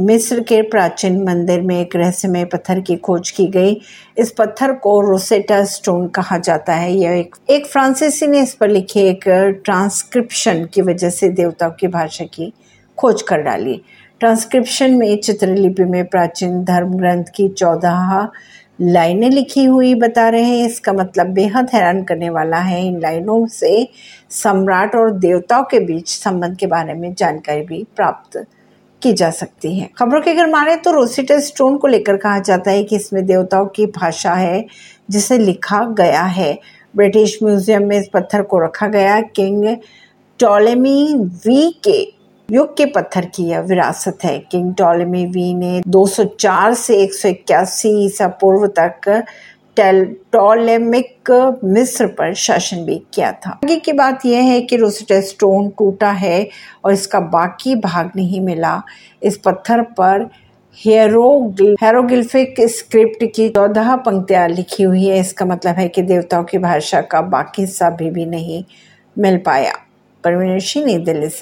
मिस्र के प्राचीन मंदिर में एक रहस्यमय पत्थर की खोज की गई। इस पत्थर को रोसेटा स्टोन कहा जाता है। यह एक एक फ्रांसीसी ने इस पर लिखे एक ट्रांसक्रिप्शन की वजह से देवताओं की भाषा की खोज कर डाली। ट्रांसक्रिप्शन में चित्रलिपि में प्राचीन धर्म ग्रंथ की चौदह लाइनें लिखी हुई बता रहे हैं। इसका मतलब बेहद हैरान करने वाला है। इन लाइनों से सम्राट और देवताओं के बीच संबंध के बारे में जानकारी भी प्राप्त की जा सकती है। खबरों के अगर माने तो रोसिटा स्टोन को लेकर कहा जाता है कि इसमें देवताओं की भाषा है, जिसे लिखा गया है। ब्रिटिश म्यूज़ियम में इस पत्थर को रखा गया। किंग टॉलेमी वी के युग के पत्थर की यह विरासत है। किंग टॉलेमी वी ने 204 से एक सौ इक्यासी ईसा पूर्व तक टॉलेमिक मिस्र पर शासन भी किया था। आगे की बात यह है कि रोसिटा स्टोन टूटा है और इसका बाकी भाग नहीं मिला। इस पत्थर पर हेरोगिल्फिक स्क्रिप्ट की चौदह पंक्तियाँ लिखी हुई है। इसका मतलब है कि देवताओं की भाषा का बाकी हिस्सा भी, भी नहीं मिल पाया। सिंह नई दिल्ली से।